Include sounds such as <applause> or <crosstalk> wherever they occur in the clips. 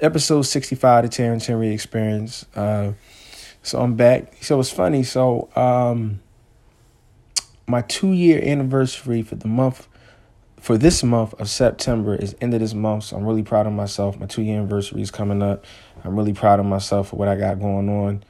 episode 65 of Terrence Henry Experience. Uh, so I'm back. So it's funny. So um, my two year anniversary for the month, for this month of September is end of this month. So I'm really proud of myself. My two year anniversary is coming up. I'm really proud of myself for what I got going on.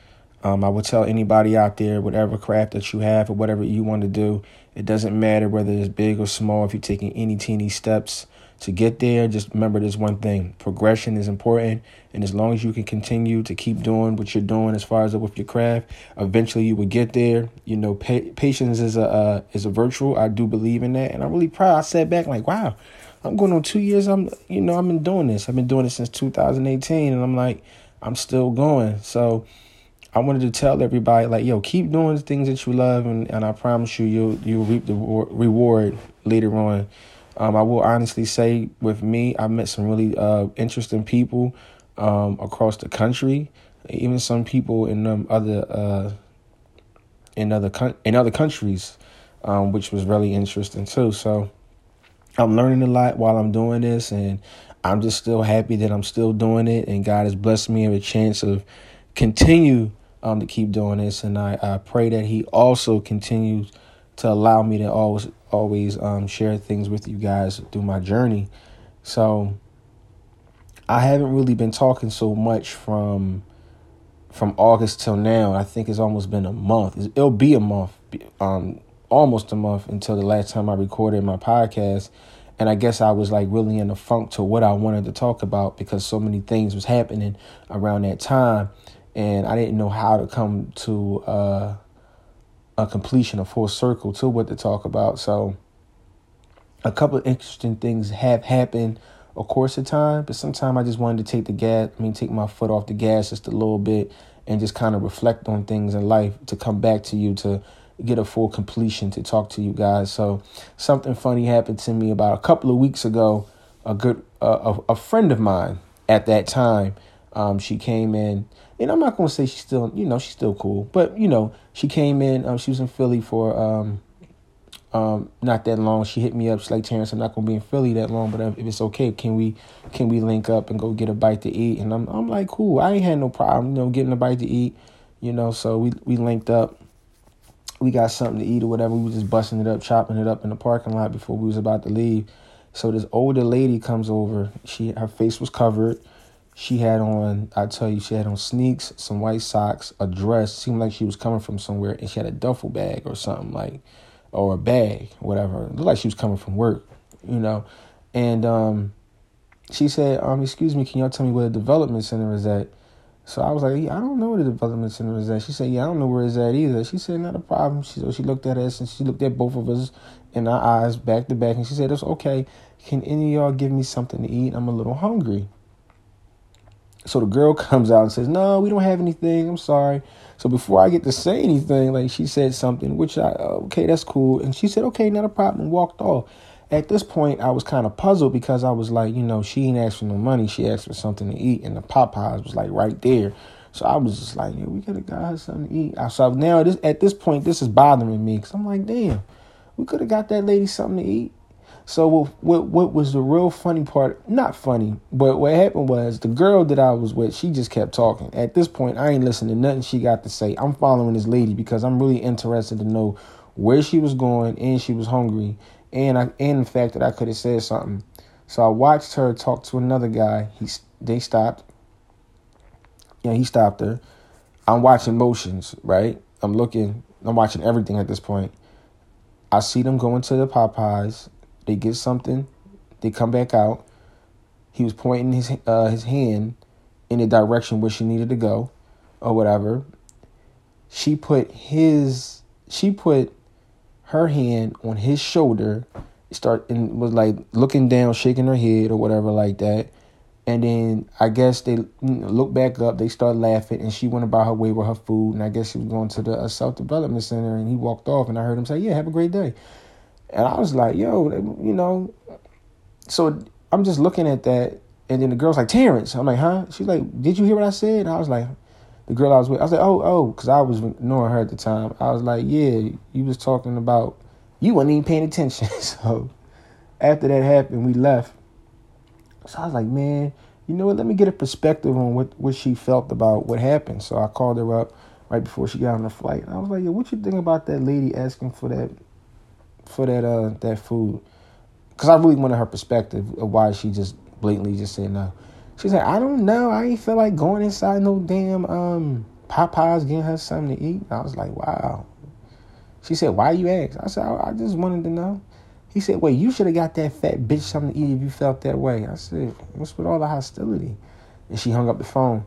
Um, I would tell anybody out there, whatever craft that you have or whatever you want to do, it doesn't matter whether it's big or small. If you're taking any teeny steps, to get there, just remember this one thing progression is important. And as long as you can continue to keep doing what you're doing as far as with your craft, eventually you will get there. You know, pa- patience is a uh, is a virtue. I do believe in that, and I'm really proud. I sat back like, wow, I'm going on two years. I'm you know I've been doing this. I've been doing it since 2018, and I'm like, I'm still going. So I wanted to tell everybody like, yo, keep doing the things that you love, and, and I promise you, you'll you'll reap the reward later on. Um, I will honestly say, with me, I met some really uh, interesting people um, across the country, even some people in um, other uh, in other in other countries, um, which was really interesting too. So I'm learning a lot while I'm doing this, and I'm just still happy that I'm still doing it, and God has blessed me with a chance of continue um, to keep doing this, and I, I pray that He also continues to allow me to always always um, share things with you guys through my journey. So I haven't really been talking so much from from August till now. I think it's almost been a month. It'll be a month, um, almost a month until the last time I recorded my podcast. And I guess I was like really in a funk to what I wanted to talk about because so many things was happening around that time, and I didn't know how to come to. Uh, a completion, a full circle to what to talk about. So, a couple of interesting things have happened, of course, of time, but sometimes I just wanted to take the gas, I mean, take my foot off the gas just a little bit and just kind of reflect on things in life to come back to you to get a full completion to talk to you guys. So, something funny happened to me about a couple of weeks ago. A good, uh, a, a friend of mine at that time, um, she came in and I'm not gonna say she's still, you know, she's still cool, but you know, she came in. Um, she was in Philly for um, um, not that long. She hit me up. She's like, Terrence, I'm not gonna be in Philly that long, but if it's okay, can we, can we link up and go get a bite to eat? And I'm, I'm like, cool. I ain't had no problem, you know, getting a bite to eat, you know. So we, we linked up. We got something to eat or whatever. We was just busting it up, chopping it up in the parking lot before we was about to leave. So this older lady comes over. She, her face was covered she had on, I tell you, she had on sneaks, some white socks, a dress. Seemed like she was coming from somewhere, and she had a duffel bag or something like, or a bag, whatever. It looked like she was coming from work, you know. And um, she said, um, "Excuse me, can y'all tell me where the development center is at?" So I was like, yeah, "I don't know where the development center is at." She said, "Yeah, I don't know where it's at either." She said, "Not a problem." She so she looked at us and she looked at both of us in our eyes, back to back, and she said, "It's okay. Can any of y'all give me something to eat? I'm a little hungry." So the girl comes out and says, "No, we don't have anything. I'm sorry." So before I get to say anything, like she said something, which I uh, okay, that's cool, and she said, "Okay, not a problem," and walked off. At this point, I was kind of puzzled because I was like, you know, she ain't asked for no money. She asked for something to eat, and the Popeyes was like right there. So I was just like, yeah, we could have got her something to eat. I so now this at this point, this is bothering me because I'm like, damn, we could have got that lady something to eat. So what, what what was the real funny part? Not funny, but what happened was the girl that I was with, she just kept talking. At this point, I ain't listening to nothing she got to say. I'm following this lady because I'm really interested to know where she was going and she was hungry and I and the fact that I could have said something. So I watched her talk to another guy. He they stopped. Yeah, he stopped her. I'm watching motions, right? I'm looking. I'm watching everything at this point. I see them going to the Popeyes. They get something. They come back out. He was pointing his uh, his hand in the direction where she needed to go, or whatever. She put his she put her hand on his shoulder, start and was like looking down, shaking her head or whatever like that. And then I guess they look back up, they start laughing, and she went about her way with her food. And I guess she was going to the uh, Self Development Center, and he walked off. And I heard him say, "Yeah, have a great day." And I was like, yo, you know, so I'm just looking at that. And then the girl's like, Terrence. I'm like, huh? She's like, did you hear what I said? And I was like, the girl I was with, I was like, oh, oh, because I was ignoring her at the time. I was like, yeah, you was talking about, you weren't even paying attention. <laughs> so after that happened, we left. So I was like, man, you know what? Let me get a perspective on what what she felt about what happened. So I called her up right before she got on the flight. And I was like, "Yo, what you think about that lady asking for that for that uh that food?" Because I really wanted her perspective of why she just blatantly just said no. She said, "I don't know. I ain't feel like going inside no damn um Popeyes getting her something to eat." I was like, "Wow." She said, "Why you ask?" I said, "I, I just wanted to know." He said, "Wait, you should have got that fat bitch something to eat if you felt that way." I said, "What's with all the hostility?" And she hung up the phone.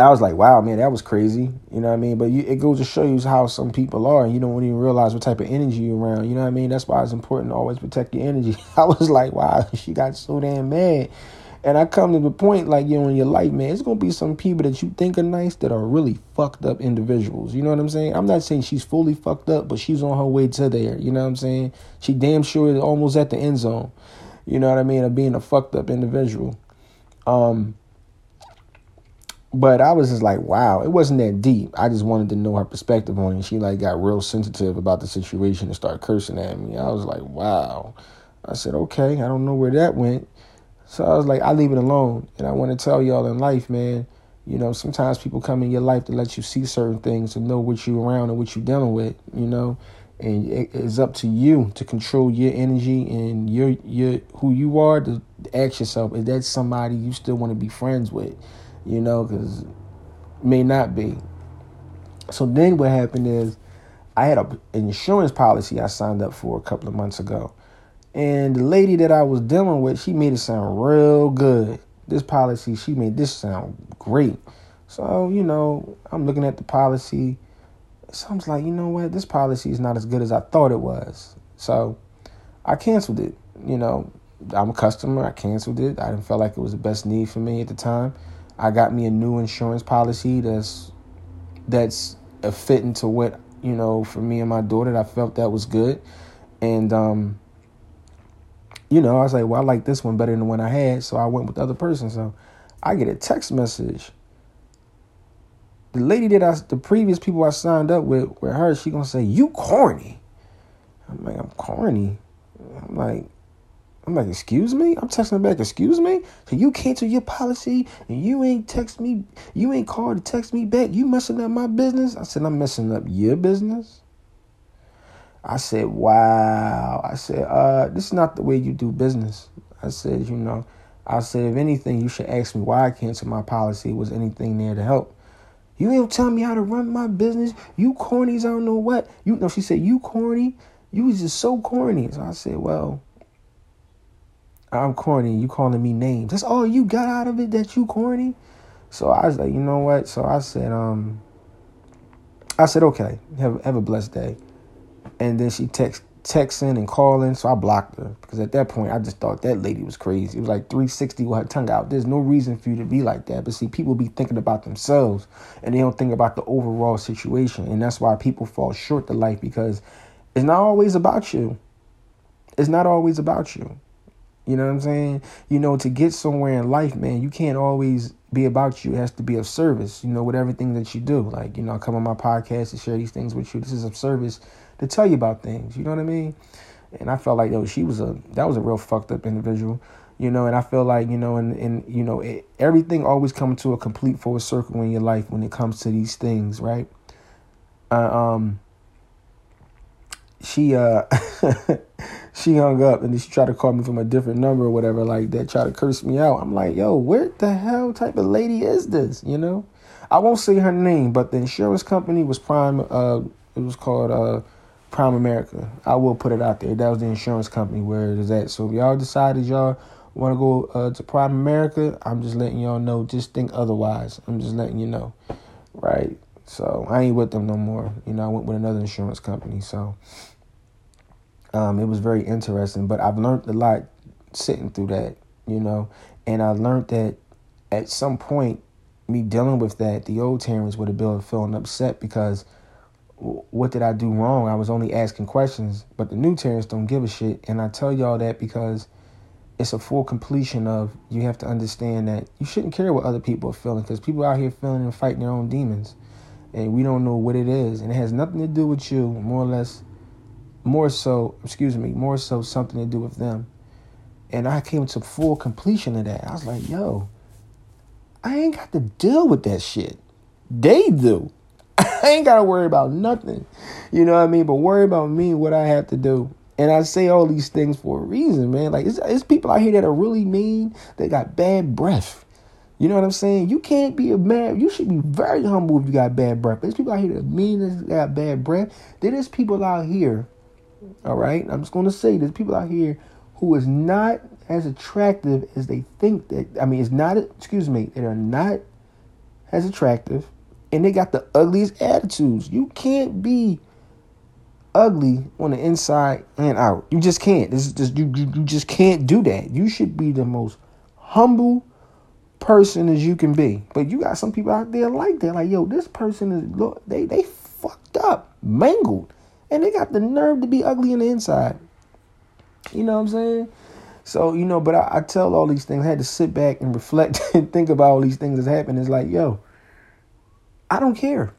I was like, wow, man, that was crazy. You know what I mean? But you, it goes to show you how some people are, and you don't even realize what type of energy you're around. You know what I mean? That's why it's important to always protect your energy. <laughs> I was like, wow, <laughs> she got so damn mad. And I come to the point, like, you know, in your life, man, it's going to be some people that you think are nice that are really fucked up individuals. You know what I'm saying? I'm not saying she's fully fucked up, but she's on her way to there. You know what I'm saying? She damn sure is almost at the end zone. You know what I mean? Of being a fucked up individual. Um, but I was just like, wow, it wasn't that deep. I just wanted to know her perspective on it. She like got real sensitive about the situation and started cursing at me. I was like, wow. I said, okay, I don't know where that went. So I was like, I leave it alone. And I want to tell y'all in life, man, you know, sometimes people come in your life to let you see certain things and know what you're around and what you're dealing with, you know. And it's up to you to control your energy and your your who you are to ask yourself, is that somebody you still want to be friends with? You know, because may not be. So then what happened is I had an insurance policy I signed up for a couple of months ago. And the lady that I was dealing with, she made it sound real good. This policy, she made this sound great. So, you know, I'm looking at the policy. So I was like, you know what? This policy is not as good as I thought it was. So I canceled it. You know, I'm a customer. I canceled it. I didn't feel like it was the best need for me at the time. I got me a new insurance policy that's that's a fit into what you know for me and my daughter. I felt that was good, and um, you know I was like, well, I like this one better than the one I had, so I went with the other person. So I get a text message. The lady that I, the previous people I signed up with, with her, she gonna say you corny. I'm like, I'm corny. I'm like, I'm like, excuse me? I'm texting back, excuse me? So you cancel your policy and you ain't text me, you ain't called to text me back. You messing up my business? I said, I'm messing up your business. I said, wow. I said, uh, this is not the way you do business. I said, you know, I said, if anything, you should ask me why I canceled my policy. Was anything there to help? You ain't tell me how to run my business. You cornies, I don't know what. You know, she said, you corny. You was just so corny. So I said, well, I'm corny. You calling me names. That's all you got out of it that you corny. So I was like, you know what? So I said, um, I said, okay, have have a blessed day. And then she text texting and calling, so I blocked her because at that point I just thought that lady was crazy. It was like 360 with her tongue out. There's no reason for you to be like that. But see, people be thinking about themselves and they don't think about the overall situation, and that's why people fall short to life because it's not always about you. It's not always about you. You know what I'm saying? You know, to get somewhere in life, man, you can't always be about you. It has to be of service, you know, with everything that you do. Like, you know, I come on my podcast to share these things with you. This is of service to tell you about things. You know what I mean? And I felt like, yo, she was a, that was a real fucked up individual. You know, and I feel like, you know, and, and you know, it, everything always comes to a complete full circle in your life when it comes to these things, right? Uh, um, she, uh, <laughs> she hung up and then she tried to call me from a different number or whatever like that, try to curse me out. I'm like, yo, where the hell type of lady is this? You know? I won't say her name, but the insurance company was Prime uh it was called uh Primerica. I will put it out there. That was the insurance company where it is at. So if y'all decided y'all want to go uh, to Primerica, I'm just letting y'all know. Just think otherwise. I'm just letting you know, right? So I ain't with them no more. You know, I went with another insurance company. So um, it was very interesting, but I've learned a lot sitting through that, you know, and I learned that at some point, me dealing with that, the old Terrence would have been feeling upset because what did I do wrong? I was only asking questions, but the new Terrence don't give a shit, and I tell y'all that because it's a full completion of you have to understand that you shouldn't care what other people are feeling because people out here feeling and fighting their own demons, and we don't know what it is, and it has nothing to do with you, more or less more so, excuse me, more so something to do with them. And I came to full completion of that. I was like, yo, I ain't got to deal with that shit. They do. <laughs> I ain't got to worry about nothing. You know what I mean? But worry about me, what I have to do. And I say all these things for a reason, man. Like, it's, it's people out here that are really mean. They got bad breath. You know what I'm saying? You can't be a man. You should be very humble if you got bad breath. There's people out here that mean that got bad breath. Then there's people out here, all right? I'm just going to say there's people out here who is not as attractive as they think that. I mean, it's not, excuse me, they are not as attractive and they got the ugliest attitudes. You can't be ugly on the inside and out. You just can't. This is just you, you you just can't do that. You should be the most humble person as you can be. But you got some people out there like that. Like, yo, this person is look, they they fucked up, mangled. And they got the nerve to be ugly on the inside. You know what I'm saying? So, you know, but I, I tell all these things. I had to sit back and reflect <laughs> and think about all these things that's happened. It's like, yo, I don't care.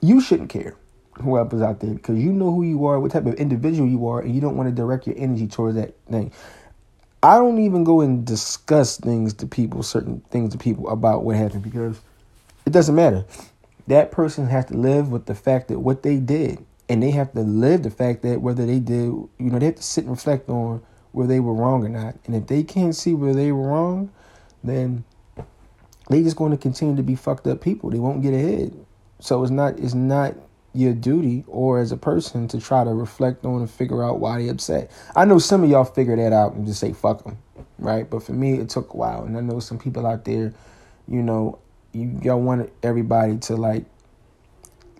You shouldn't care whoever's out there because you know who you are, what type of individual you are, and you don't want to direct your energy towards that thing. I don't even go and discuss things to people, certain things to people about what happened because it doesn't matter. That person has to live with the fact that what they did, and they have to live the fact that whether they did, you know, they have to sit and reflect on where they were wrong or not. And if they can't see where they were wrong, then they just going to continue to be fucked up people. They won't get ahead. So it's not it's not your duty or as a person to try to reflect on and figure out why they upset. I know some of y'all figure that out and just say fuck them, right? But for me, it took a while, and I know some people out there, you know, you y'all want everybody to like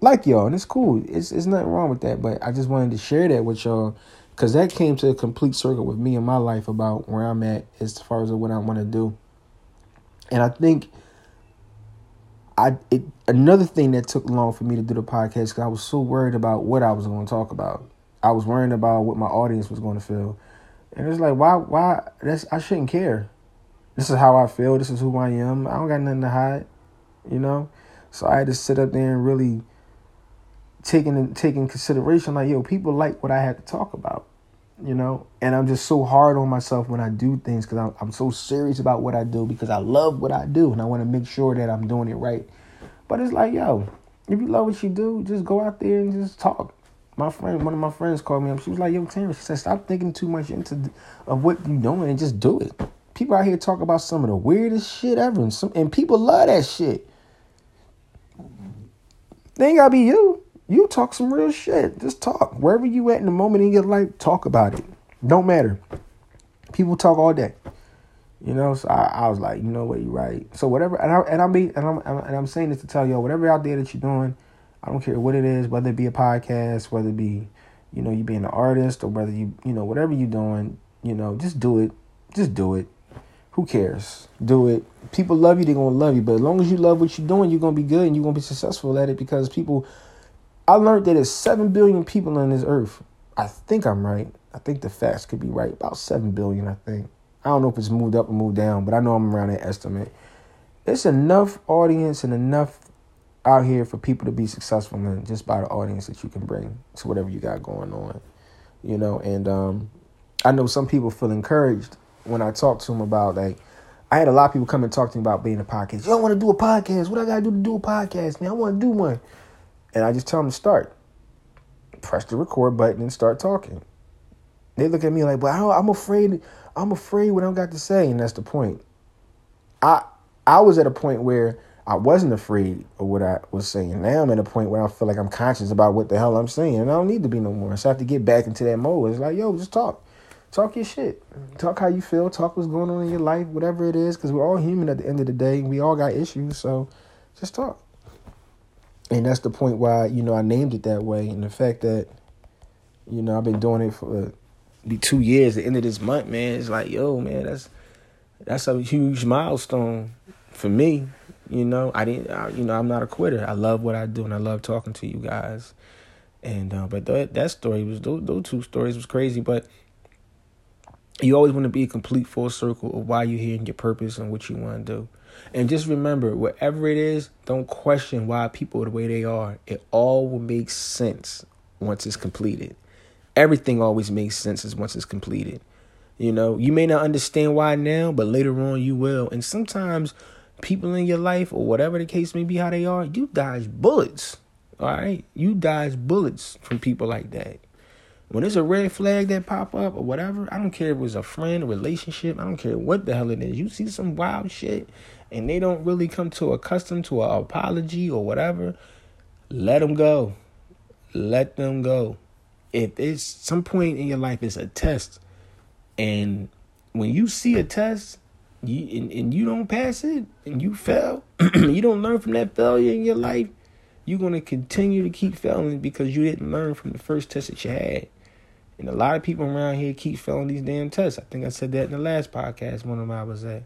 like y'all, and it's cool. It's it's nothing wrong with that, but I just wanted to share that with y'all because that came to a complete circle with me in my life about where I'm at as far as what I want to do, and I think I it, another thing that took long for me to do the podcast because I was so worried about what I was going to talk about. I was worrying about what my audience was going to feel, and it's like why why that's I shouldn't care. This is how I feel. This is who I am. I don't got nothing to hide, you know. So I had to sit up there and really taking taking consideration like yo people like what I had to talk about you know? And i'm just so hard on myself when i do things because I'm, I'm so serious about what i do because i love what i do and i want to make sure that i'm doing it right. But it's like yo if you love what you do just go out there and just talk. My friend one of my friends called me up. She was like yo Terrence she said stop thinking too much into of what you're doing and just do it. People out here talk about some of the weirdest shit ever and, some, and people love that shit they ain't gotta be you you talk some real shit. Just talk. Wherever you at in the moment in your life, talk about it. Don't matter. People talk all day. You know, so I, I was like, you know what, you're right. So whatever, and I and I mean, and I'm and I'm saying this to tell y'all, whatever out there that you're doing, I don't care what it is, whether it be a podcast, whether it be, you know, you being an artist or whether you, you know, whatever you're doing, you know, just do it, just do it. Who cares? Do it. People love you, they're gonna love you. But as long as you love what you're doing, you're gonna be good and you're gonna be successful at it because people I learned that there's 7 billion people on this earth. I think I'm right. I think the facts could be right. About 7 billion, I think. I don't know if it's moved up or moved down, but I know I'm around that estimate. It's enough audience and enough out here for people to be successful in just by the audience that you can bring to whatever you got going on. You know, and um, I know some people feel encouraged when I talk to him about like I had a lot of people come and talk to me about being a podcast. Yo, I want to do a podcast. What I gotta do to do a podcast, man? I want to do one. And I just tell them to start. Press the record button and start talking. They look at me like, but I'm afraid. I'm afraid what I got to say, and that's the point. I I was at a point where I wasn't afraid of what I was saying. Now I'm at a point where I feel like I'm conscious about what the hell I'm saying, and I don't need to be no more. So I have to get back into that mode. It's like, yo, just talk, talk your shit, talk how you feel, talk what's going on in your life, whatever it is, because we're all human at the end of the day. We all got issues, so just talk and that's the point why you know I named it that way, and the fact that you know I've been doing it for be two years. The end of this month, man, it's like yo, man, that's that's a huge milestone for me. You know, I didn't, I, you know, I'm not a quitter. I love what I do, and I love talking to you guys. And uh, but that that story was those two stories was crazy, but you always want to be a complete full circle of why you're here and your purpose and what you want to do. And just remember, whatever it is, don't question why people are the way they are. It all will make sense once it's completed. Everything always makes sense as once it's completed. You know, you may not understand why now, but later on you will. And sometimes people in your life or whatever the case may be, how they are, you dodge bullets. All right, you dodge bullets from people like that. When there's a red flag that pop up or whatever, I don't care if it was a friend, a relationship, I don't care what the hell it is. You see some wild shit and they don't really come to accustomed to an apology or whatever, let them go. Let them go. If it's some point in your life, it's a test. And when you see a test you, and, and you don't pass it and you fail, <clears throat> you don't learn from that failure in your life, you're going to continue to keep failing because you didn't learn from the first test that you had. And a lot of people around here keep failing these damn tests. I think I said that in the last podcast, one of them I was at.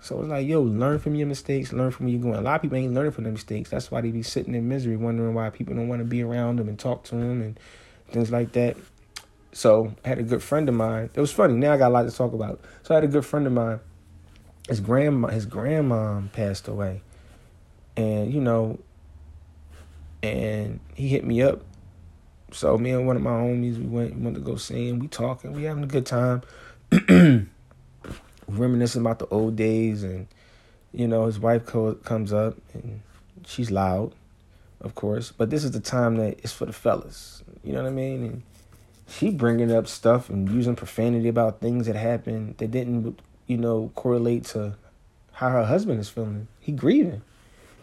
So it's like, yo, learn from your mistakes, learn from where you're going. A lot of people ain't learning from their mistakes. That's why they be sitting in misery, wondering why people don't want to be around them and talk to them and things like that. So I had a good friend of mine. It was funny. Now I got a lot to talk about. So I had a good friend of mine. His grandma, his grandma passed away, and you know, and he hit me up. So me and one of my homies, we went went to go see him. We talking, we having a good time. <clears throat> reminiscing about the old days and you know his wife co- comes up and she's loud of course. But this is the time that it's for the fellas. You know what i mean? And she bringing up stuff and using profanity about things that happened that didn't you know correlate to how her husband is feeling. He grieving.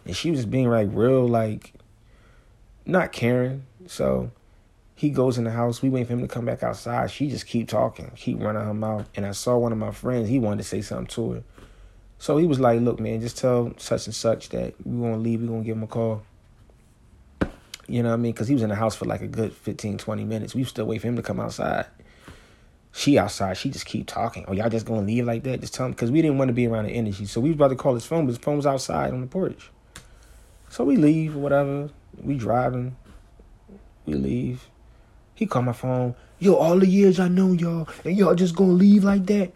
And she was being like real like not caring. So he goes in the house. We wait for him to come back outside. She just keep talking, keep running her mouth. And I saw one of my friends. He wanted to say something to her. So he was like, "Look, man, just tell such and such that we gonna leave. We're gonna give him a call." You know what I mean? Because he was in the house for like a good 15, 20 minutes. We still wait for him to come outside. She outside. She just keep talking. Oh, y'all just gonna leave like that? Just tell him because we didn't want to be around the energy. So we was about to call his phone, but his phone was outside on the porch. So we leave, or whatever. We driving. We leave. He called my phone. Yo, all the years I know y'all, and y'all just gonna leave like that.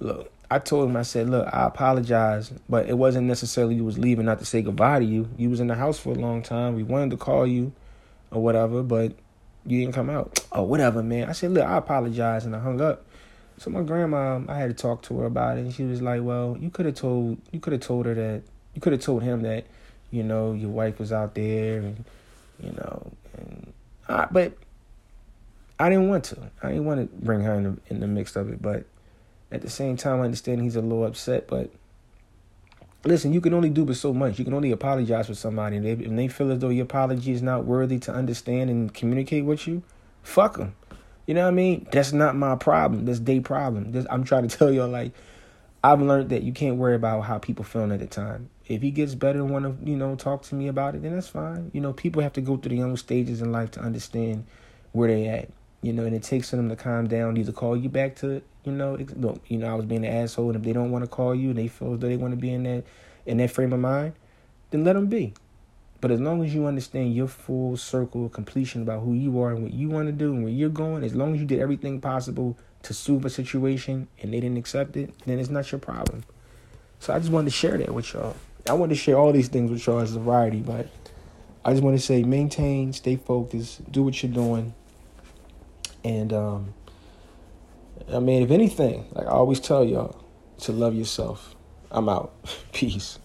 Look, I told him, I said, look, I apologize, but it wasn't necessarily you was leaving not to say goodbye to you. You was in the house for a long time. We wanted to call you or whatever, but you didn't come out. <tsk> Oh, whatever, man. I said, look, I apologize, and I hung up. So my grandma, I had to talk to her about it, and she was like, well, you could have told, you could have told her that, you could have told him that, you know, your wife was out there, and you know, and I, but I didn't want to. I didn't want to bring her in the, in the mix of it, but at the same time, I understand he's a little upset. But listen, you can only do but so much. You can only apologize for somebody, and if they feel as though your apology is not worthy to understand and communicate with you, fuck them. You know what I mean? That's not my problem. That's their problem. This, I'm trying to <laughs> tell y'all, like, I've learned that you can't worry about how people feeling at the time. If he gets better and want to, you know, talk to me about it, then that's fine. You know, people have to go through the young stages in life to understand where they at you know, and it takes for them to calm down, either call you back to, you know, you know, I was being an asshole, and if they don't want to call you and they feel though they want to be in that in that frame of mind, then let them be. But as long as you understand your full circle of completion about who you are and what you want to do and where you're going, as long as you did everything possible to soothe a situation and they didn't accept it, then it's not your problem. So I just wanted to share that with y'all. I wanted to share all these things with y'all as a variety, but I just want to say maintain, stay focused, do what you're doing, and um, I mean, if anything, like I always tell y'all, to love yourself. I'm out. <laughs> Peace.